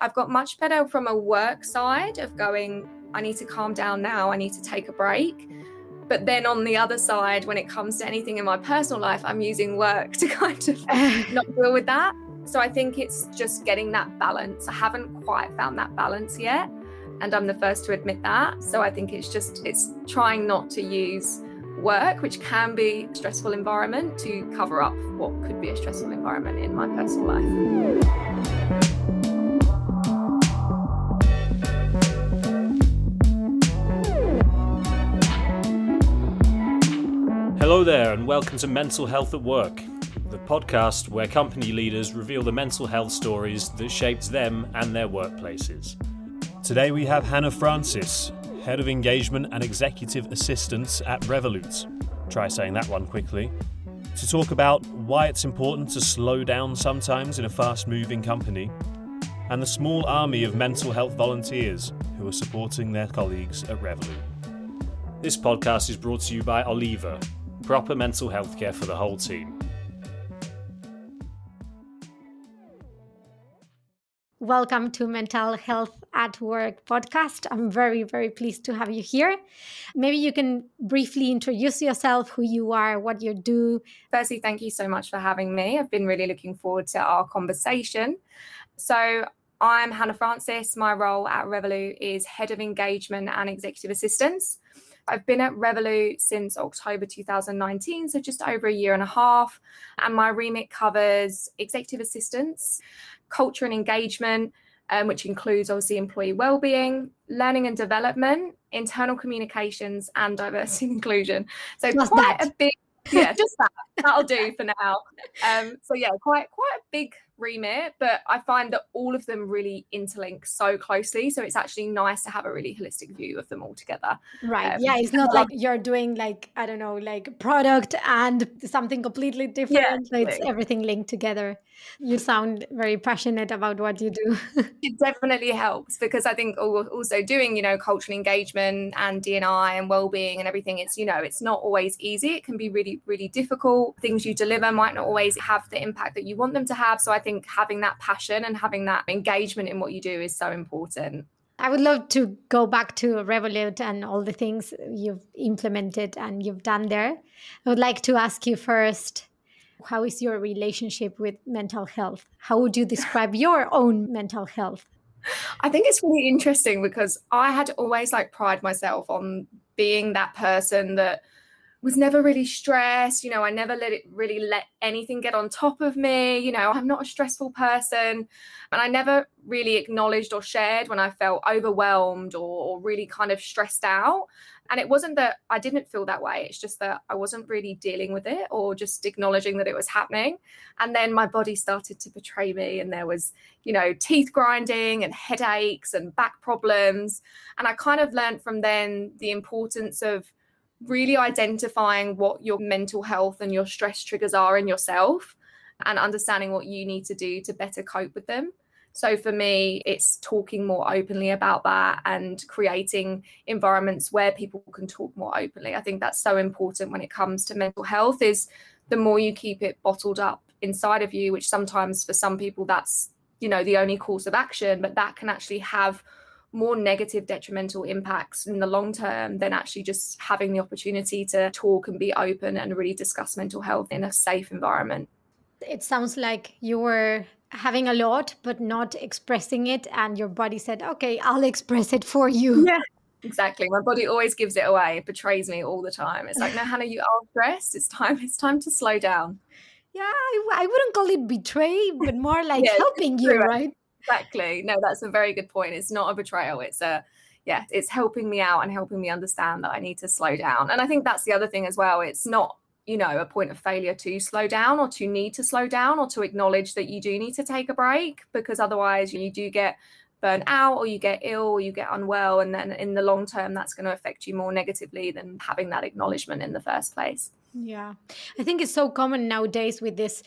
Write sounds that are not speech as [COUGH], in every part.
I've got much better from a work side of going, I need to calm down now, I need to take a break. But then on the other side, when it comes to anything in my personal life, I'm using work [LAUGHS] to kind of [LAUGHS] not deal with that. So I think it's just getting that balance. I haven't quite found that balance yet. And I'm the first to admit that. So I think it's just, it's trying not to use work, which can be a stressful environment, to cover up what could be a stressful environment in my personal life. Hello there, and welcome to Mental Health at Work, the podcast where company leaders reveal the mental health stories that shaped them and their workplaces. Today we have Hannah Francis, Head of Engagement and Executive Assistance at Revolut. Try saying that one quickly. To talk about why it's important to slow down sometimes in a fast moving company, and the small army of mental health volunteers who are supporting their colleagues at Revolut. This podcast is brought to you by Oliva, proper mental health care for the whole team. Welcome to Mental Health at Work podcast. I'm very, very pleased to have you here. Maybe you can briefly introduce yourself, who you are, what you do. Firstly, thank you so much for having me. I've been really looking forward to our conversation. So, I'm Hannah Francis. My role at Revolut is Head of Engagement and Executive Assistance. I've been at Revolut since October 2019, so just over a year and a half. And my remit covers executive assistance, culture and engagement, um, which includes obviously employee well-being, learning and development, internal communications, and diversity and inclusion. So just quite that. a big, yeah, [LAUGHS] just that. That'll do for now. Um, so yeah, quite quite a big remit, but I find that all of them really interlink so closely. So it's actually nice to have a really holistic view of them all together. Right. Um, yeah. It's not like you're doing like, I don't know, like product and something completely different. Yeah, it's everything linked together. You sound very passionate about what you do. [LAUGHS] it definitely helps because I think also doing, you know, cultural engagement and DNI and well-being and everything, it's, you know, it's not always easy. It can be really, really difficult. Things you deliver might not always have the impact that you want them to have. So I think having that passion and having that engagement in what you do is so important. I would love to go back to Revolut and all the things you've implemented and you've done there. I would like to ask you first how is your relationship with mental health? How would you describe [LAUGHS] your own mental health? I think it's really interesting because I had always like pride myself on being that person that was never really stressed. You know, I never let it really let anything get on top of me. You know, I'm not a stressful person. And I never really acknowledged or shared when I felt overwhelmed or, or, really kind of stressed out. And it wasn't that I didn't feel that way. It's just that I wasn't really dealing with it or just acknowledging that it was happening. And then my body started to betray me. And there was, you know, teeth grinding and headaches and back problems. And I kind of learned from then the importance of really identifying what your mental health and your stress triggers are in yourself and understanding what you need to do to better cope with them. So for me, it's talking more openly about that and creating environments where people can talk more openly. I think that's so important when it comes to mental health is the more you keep it bottled up inside of you, which sometimes for some people that's, you know, the only course of action, but that can actually have more negative detrimental impacts in the long term than actually just having the opportunity to talk and be open and really discuss mental health in a safe environment. It sounds like you were having a lot but not expressing it and your body said okay i'll express it for you. [LAUGHS] Yeah exactly. My body always gives it away it betrays me all the time. It's like no hannah you are stressed. It's time it's time to slow down. Yeah i, I wouldn't call it betray but more like yeah, helping you right exactly. No, that's a very good point. It's not a betrayal. It's a yeah, it's helping me out and helping me understand that I need to slow down. And I think that's the other thing as well. It's not you know a point of failure to slow down or to need to slow down or to acknowledge that you do need to take a break because otherwise you do get burn out or you get ill or you get unwell and then in the long term that's going to affect you more negatively than having that acknowledgement in the first place yeah i think it's so common nowadays with this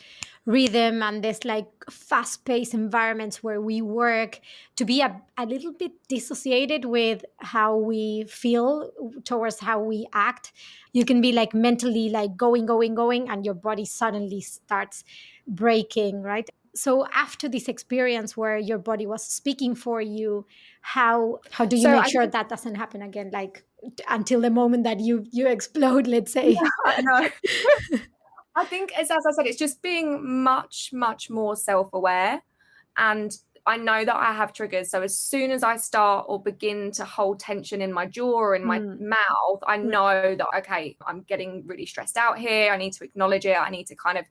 rhythm and this like fast paced environments where we work to be a, a little bit dissociated with how we feel towards how we act. You can be like mentally like going going going and your body suddenly starts breaking right? So after this experience where your body was speaking for you how how do you So make sure think- that doesn't happen again like until the moment that you you explode let's say? I know. [LAUGHS] I think, as, as I said, it's just being much, much more self aware. And I know that I have triggers. So as soon as I start or begin to hold tension in my jaw or in my Mm. mouth, I know that, okay, I'm getting really stressed out here. I need to acknowledge it. I need to kind of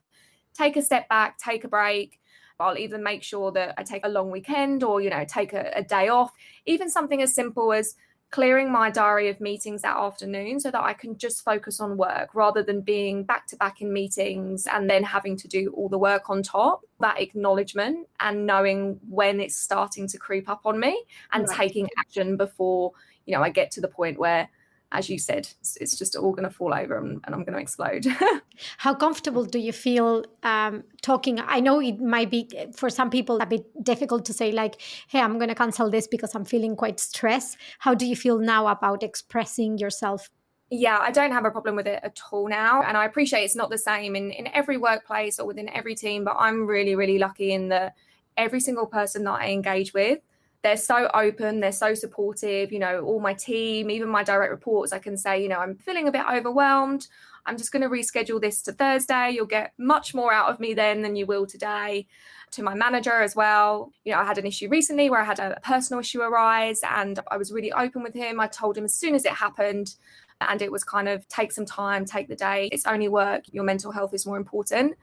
take a step back, take a break. I'll either make sure that I take a long weekend or, you know, take a, a day off. Even something as simple as clearing my diary of meetings that afternoon so that I can just focus on work rather than being back to back in meetings and then having to do all the work on top. That acknowledgement and knowing when it's starting to creep up on me and Right. taking action before, you know, I get to the point where, as you said, it's, it's just all going to fall over and, and I'm going to explode. [LAUGHS] How comfortable do you feel um, talking? I know it might be for some people a bit difficult to say, like, hey, I'm going to cancel this because I'm feeling quite stressed. How do you feel now about expressing yourself? yeah i don't have a problem with it at all now and i appreciate it's not the same in, in every workplace or within every team but i'm really really lucky in that every single person that i engage with they're so open they're so supportive you know all my team even my direct reports i can say you know i'm feeling a bit overwhelmed. I'm just going to reschedule this to thursday. You'll get much more out of me then than you will today. To my manager as well you know i had an issue recently where i had a personal issue arise and i was really open with him. I told him as soon as it happened and it was kind of take some time, take the day. It's only work. Your mental health is more important.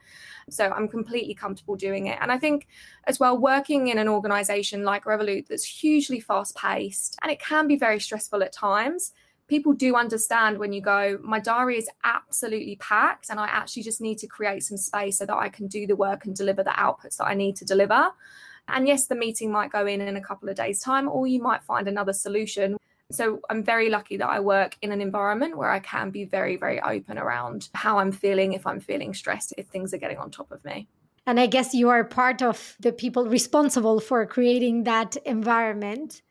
So I'm completely comfortable doing it. And I think as well, working in an organization like Revolut that's hugely fast paced and it can be very stressful at times. People do understand when you go, my diary is absolutely packed, and I actually just need to create some space so that I can do the work and deliver the outputs that I need to deliver. And yes, the meeting might go in in a couple of days' time, or you might find another solution so I'm very lucky that I work in an environment where I can be very, very open around how I'm feeling, if I'm feeling stressed, if things are getting on top of me. And I guess you are part of the people responsible for creating that environment.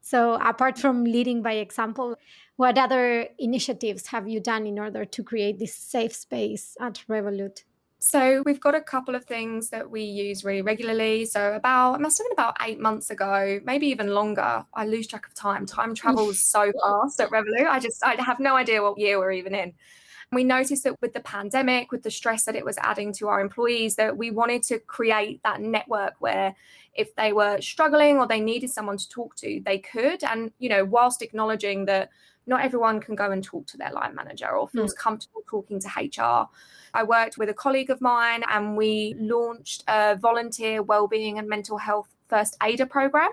So, apart from leading by example, what other initiatives have you done in order to create this safe space at Revolut? So we've got a couple of things that we use really regularly. So about it must have been about eight months ago, maybe even longer. I lose track of time. Time travels [LAUGHS] so fast at Revolut. I just I have no idea what year we're even in. We noticed that with the pandemic, with the stress that it was adding to our employees, that we wanted to create that network where if they were struggling or they needed someone to talk to, they could. And, you know, whilst acknowledging that not everyone can go and talk to their line manager or feels mm. comfortable talking to HR. I worked with a colleague of mine and we launched a volunteer wellbeing and mental health first aider program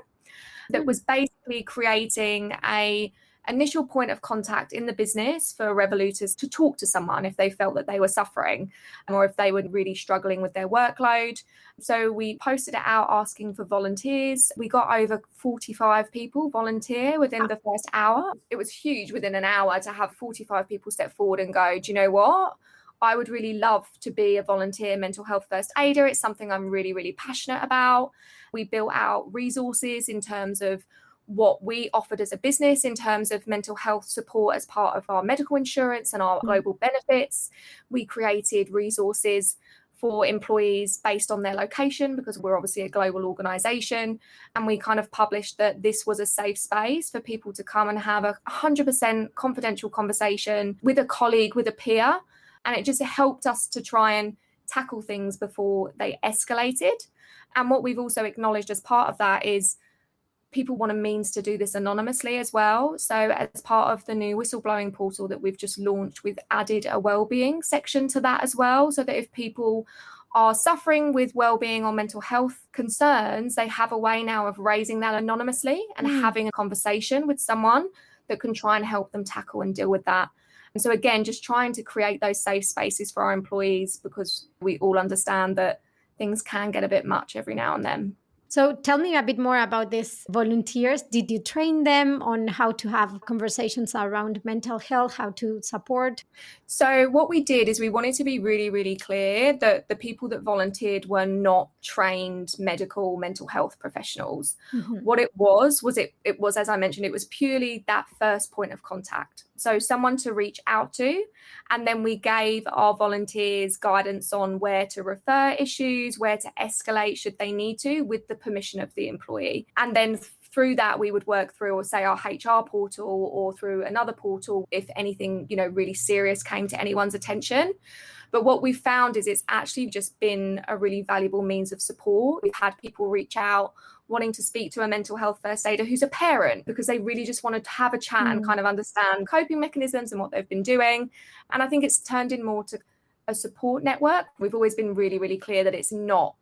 that mm. was basically creating a initial point of contact in the business for revoluters to talk to someone if they felt that they were suffering or if they were really struggling with their workload. So we posted it out asking for volunteers. We got over 45 people volunteer within the first hour. It was huge within an hour to have 45 people step forward and go, do you know what? I would really love to be a volunteer mental health first aider. It's something I'm really, really passionate about. We built out resources in terms of what we offered as a business in terms of mental health support as part of our medical insurance and our mm. global benefits. We created resources for employees based on their location because we're obviously a global organization. And we kind of published that this was a safe space for people to come and have a 100% confidential conversation with a colleague, with a peer. And it just helped us to try and tackle things before they escalated. And what we've also acknowledged as part of that is people want a means to do this anonymously as well. So, as part of the new whistleblowing portal that we've just launched, we've added a well-being section to that as well, so that if people are suffering with well-being or mental health concerns, they have a way now of raising that anonymously and Mm. having a conversation with someone that can try and help them tackle and deal with that. And so, again, just trying to create those safe spaces for our employees because we all understand that things can get a bit much every now and then. So tell me a bit more about these volunteers. Did you train them on how to have conversations around mental health, how to support? So what we did is we wanted to be really, really clear that the people that volunteered were not trained medical mental health professionals. Mm-hmm. What it was was it it was as I mentioned, it was purely that first point of contact. So someone to reach out to. And then we gave our volunteers guidance on where to refer issues, where to escalate should they need to with the permission of the employee. And then through that we would work through or say our hr portal or through another portal if anything you know really serious came to anyone's attention but what we've found is it's actually just been a really valuable means of support we've had people reach out wanting to speak to a mental health first aider who's a parent because they really just wanted to have a chat mm. and kind of understand coping mechanisms and what they've been doing. And I think it's turned in more to a support network. We've always been really, really clear that it's not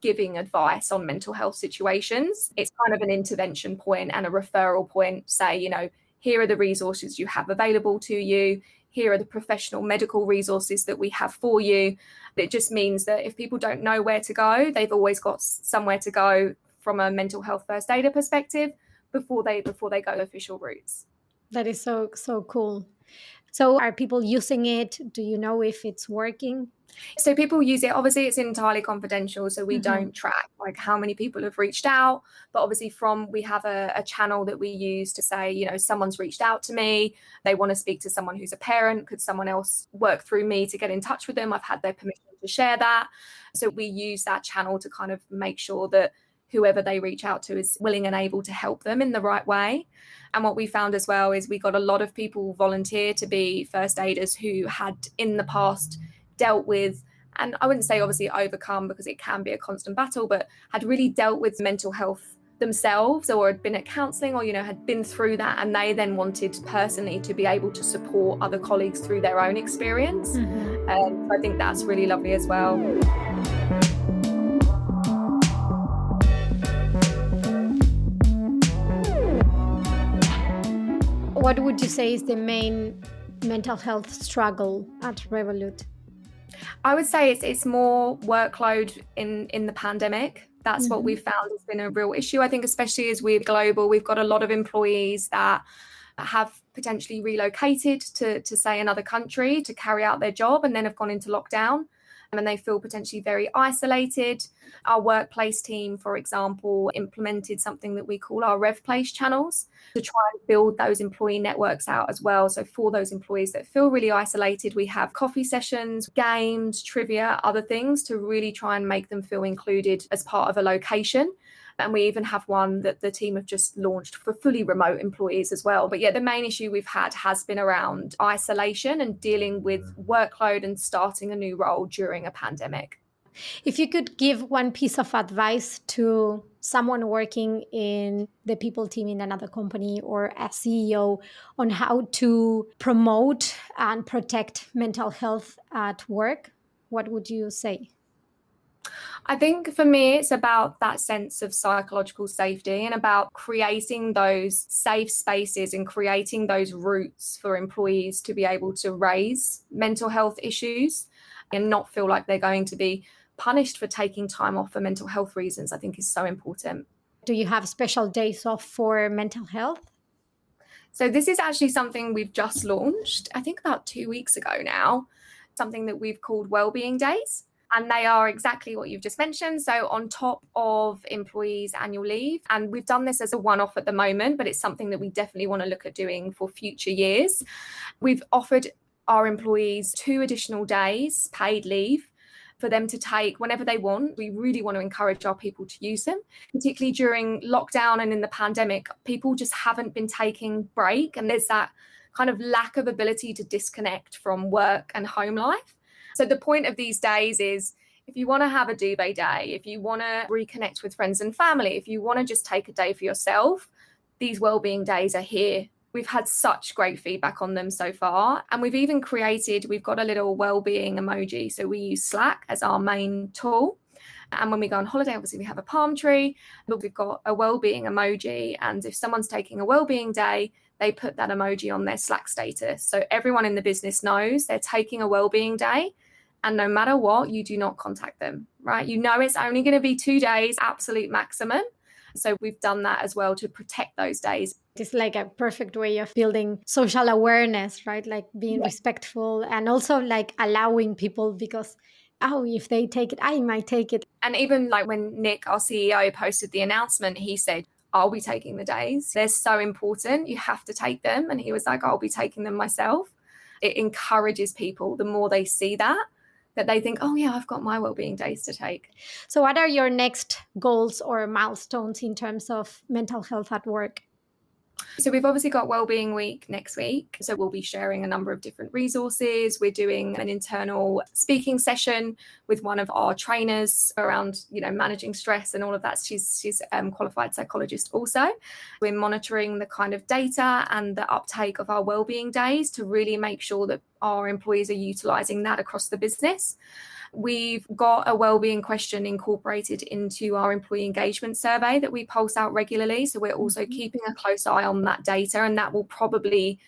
giving advice on mental health situations. It's kind of an intervention point and a referral point. Say, you know, here are the resources you have available to you. Here are the professional medical resources that we have for you. It just means that if people don't know where to go, they've always got somewhere to go from a mental health first aider perspective before they before they go official routes. That is so so cool. So are people using it? Do you know if it's working? So people use it. Obviously, it's entirely confidential, so we mm-hmm. don't track like how many people have reached out. But obviously, from we have a, a, channel that we use to say, you know, someone's reached out to me. They want to speak to someone who's a parent. Could someone else work through me to get in touch with them? I've had their permission to share that. So we use that channel to kind of make sure that whoever they reach out to is willing and able to help them in the right way. And what we found as well is we got a lot of people volunteer to be first aiders who had in the past dealt with, and I wouldn't say obviously overcome because it can be a constant battle, but had really dealt with mental health themselves or had been at counseling or you know had been through that and they then wanted personally to be able to support other colleagues through their own experience mm-hmm. um, so i think that's really lovely as well what would you say is the main mental health struggle at Revolut? I would say it's it's more workload in in the pandemic. That's mm-hmm. what we've found has been a real issue. I think, especially as we're global, we've got a lot of employees that have potentially relocated to to say another country to carry out their job and then have gone into lockdown and they feel potentially very isolated. Our workplace team, for example, implemented something that we call our RevPlace channels to try and build those employee networks out as well. So, for those employees that feel really isolated, we have coffee sessions, games, trivia, other things to really try and make them feel included as part of a location. And we even have one that the team have just launched for fully remote employees as well. But yeah, the main issue we've had has been around isolation and dealing with mm. workload and starting a new role during a pandemic. If you could give one piece of advice to someone working in the people team in another company or a CEO on how to promote and protect mental health at work, what would you say? I think for me, it's about that sense of psychological safety and about creating those safe spaces and creating those routes for employees to be able to raise mental health issues and not feel like they're going to be punished for taking time off for mental health reasons, I think is so important. Do you have special days off for mental health? So, this is actually something we've just launched, I think about two weeks ago now, something that we've called Wellbeing Days and they are exactly what you've just mentioned. So, on top of employees' annual leave, and we've done this as a one off at the moment, but it's something that we definitely want to look at doing for future years. We've offered our employees two additional days paid leave for them to take whenever they want. We really want to encourage our people to use them, particularly during lockdown and in the pandemic. People just haven't been taking break, and there's that kind of lack of ability to disconnect from work and home life. So the point of these days is if you want to have a duvet day, if you want to reconnect with friends and family, if you want to just take a day for yourself, these well-being days are here. We've had such great feedback on them so far. And we've even created, we've got a little well-being emoji. So we use Slack as our main tool. And when we go on holiday, obviously we have a palm tree, but we've got a well-being emoji. And if someone's taking a well-being day, they put that emoji on their Slack status. So everyone in the business knows they're taking a well-being day And no matter what, you do not contact them, right? You know it's only going to be two days, absolute maximum. So we've done that as well to protect those days. It's like a perfect way of building social awareness, right? Like being yeah. respectful and also like allowing people because oh, if they take it, I might take it. And even like when Nick, our CEO, posted the announcement, he said, I'll be taking the days. They're so important. You have to take them. And he was like, I'll be taking them myself. It encourages people the more they see that, that they think, oh, yeah, I've got my well-being days to take. So, what are your next goals or milestones in terms of mental health at work? So we've obviously got Wellbeing Week next week. So we'll be sharing a number of different resources. We're doing an internal speaking session with one of our trainers around, you know, managing stress and all of that. She's she's um, qualified psychologist also. We're monitoring the kind of data and the uptake of our wellbeing days to really make sure that our employees are utilizing that across the business. We've got a wellbeing question incorporated into our employee engagement survey that we pulse out regularly. So we're also mm-hmm. keeping a close eye on that data, and that will probably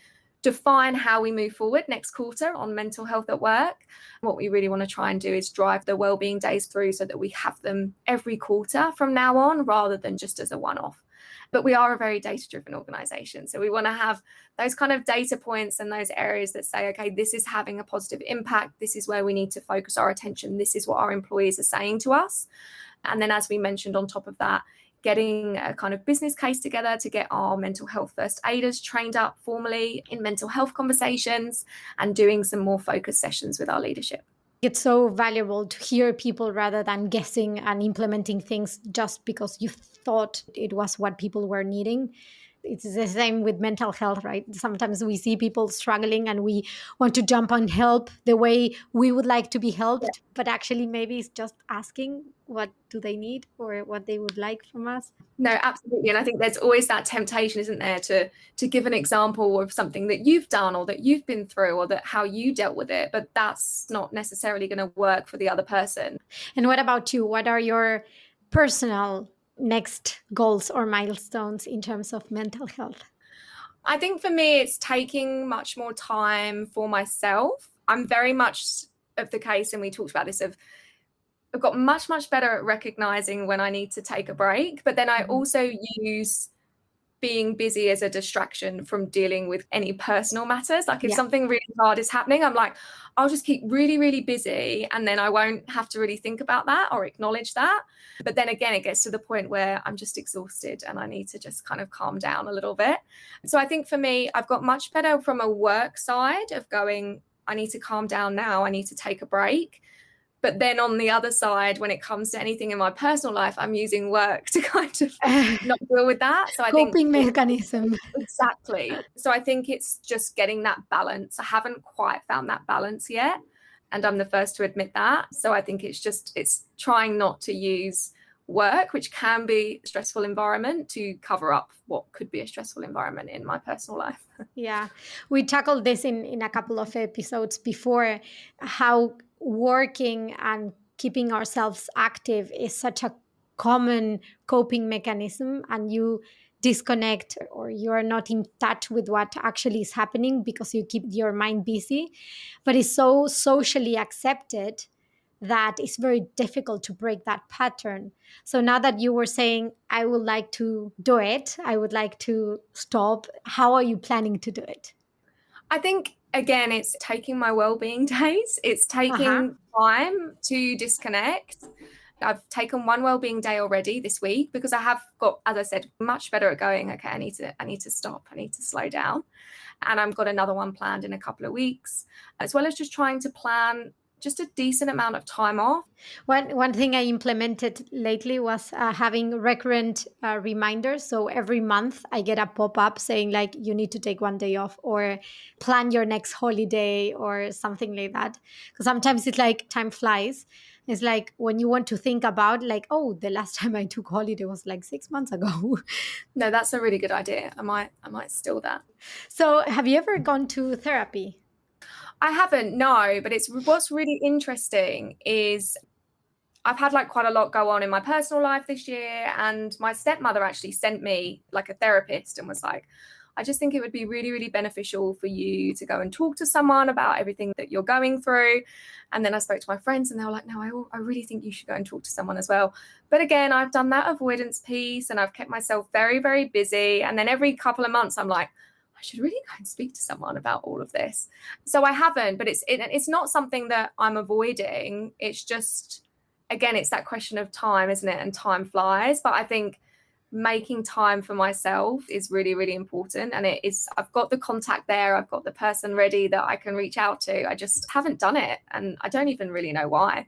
define how we move forward next quarter on mental health at work. What we really want to try and do is drive the wellbeing days through so that we have them every quarter from now on rather than just as a one off. But we are a very data driven organization. So we want to have those kind of data points and those areas that say, okay, this is having a positive impact. This is where we need to focus our attention. This is what our employees are saying to us. And then, as we mentioned, on top of that, getting a kind of business case together to get our mental health first aiders trained up formally in mental health conversations and doing some more focus sessions with our leadership it's so valuable to hear people rather than guessing and implementing things just because you thought it was what people were needing. It's the same with mental health right? Sometimes we see people struggling and we want to jump on help the way we would like to be helped yeah. but actually maybe it's just asking what do they need or what they would like from us. No absolutely and i think there's always that temptation isn't there to to give an example of something that you've done or that you've been through or that how you dealt with it but that's not necessarily going to work for the other person. And what about you? What are your personal next goals or milestones in terms of mental health? I think for me, it's taking much more time for myself. I'm very much of the case, and we talked about this, of I've got much, much better at recognizing when I need to take a break. But then I mm-hmm. also use being busy as a distraction from dealing with any personal matters. Like if yeah. something really hard is happening, I'm like, I'll just keep really, really busy and then I won't have to really think about that or acknowledge that. But then again, it gets to the point where I'm just exhausted and I need to just kind of calm down a little bit. So I think for me, I've got much better from a work side of going, I need to calm down now, I need to take a break. But then on the other side, when it comes to anything in my personal life, I'm using work to [LAUGHS] kind of [LAUGHS] not deal with that. So I coping think, mechanism. Exactly. So I think it's just getting that balance. I haven't quite found that balance yet. And I'm the first to admit that. So I think it's just it's trying not to use work, which can be a stressful environment, to cover up what could be a stressful environment in my personal life. [LAUGHS] yeah. We tackled this in, in a couple of episodes before how working and keeping ourselves active is such a common coping mechanism and you disconnect or you're not in touch with what actually is happening because you keep your mind busy. But it's so socially accepted that it's very difficult to break that pattern. So now that you were saying i would like to do it. I would like to stop. How are you planning to do it? I think again, it's taking my well-being [LAUGHS] days. It's taking uh-huh. time to disconnect. I've taken one well-being day already this week because I have got, as I said, much better at going. Okay, I need to, I need to stop. I need to slow down, and I've got another one planned in a couple of weeks, as well as just trying to plan just a decent amount of time off. One one thing I implemented lately was uh, having recurrent uh, reminders. So every month I get a pop up saying like you need to take one day off or plan your next holiday or something like that. Because sometimes it's like time flies. It's like when you want to think about like oh the last [LAUGHS] time I took holiday was like six months ago. [LAUGHS] no, that's a really good idea. I might I might steal that. So have you ever gone to therapy? I haven't, no, but it's what's really interesting is I've had like quite a lot go on in my personal life this year, and my stepmother actually sent me like a therapist and was like, I just think it would be really, really beneficial for you to go and talk to someone about everything that you're going through. And then I spoke to my friends and they were like, no, I, I really think you should go and talk to someone as well. But again, I've done that avoidance piece and I've kept myself very, very busy. And then every couple of months, I'm like, I should really go and speak to someone about all of this. So I haven't, but it's it, it's not something that I'm avoiding. It's just again, it's that question of time, isn't it? And time flies. But I think making time for myself is really really important and it is i've got the contact there i've got the person ready that i can reach out to i just haven't done it and i don't even really know why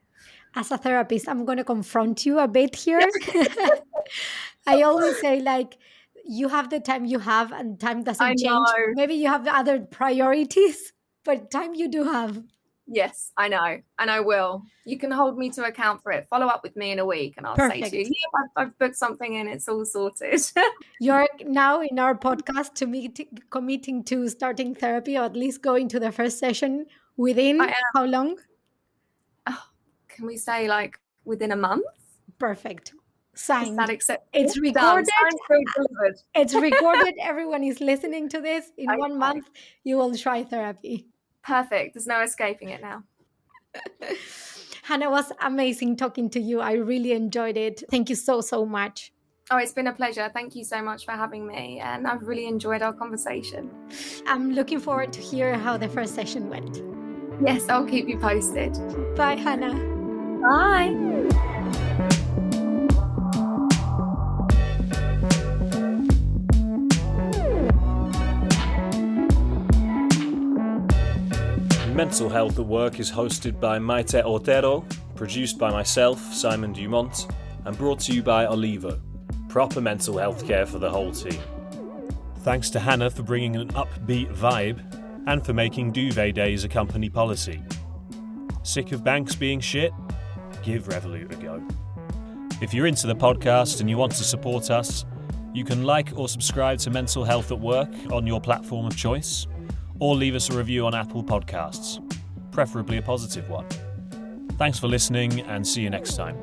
as a therapist i'm going to confront you a bit here [LAUGHS] i always say like you have the time you have and time doesn't change maybe you have other priorities [LAUGHS] but time you do have Yes, I know, and I will. You can hold me to account for it. Follow up with me in a week, and I'll Perfect. say to you, "Yeah, I've, I've booked something in. It's all sorted." [LAUGHS] You're now in our podcast to meet committing to starting therapy, or at least going to the first session within how long? Oh, can we say like within a month? Perfect. Signed. that accept- [LAUGHS] it's recorded. it's recorded. Everyone is listening to this. In okay. one month, you will try therapy. Perfect. There's no escaping it now. [LAUGHS] Hannah was amazing talking to you. I really enjoyed it. Thank you so, so much. Oh, it's been a pleasure. Thank you so much for having me. And I've really enjoyed our conversation. I'm looking forward to hear how the first session went. Yes, I'll keep you posted. Bye, Hannah. Bye. Mental Health at Work is hosted by Maite Otero, produced by myself, Simon Dumont, and brought to you by Oliva, proper mental health care for the whole team. Thanks to Hannah for bringing an upbeat vibe and for making duvet days a company policy. Sick of banks being shit? Give Revolut a go. If you're into the podcast and you want to support us, you can like or subscribe to Mental Health at Work on your platform of choice or leave us a review on Apple Podcasts, preferably a positive one. Thanks for listening and see you next time.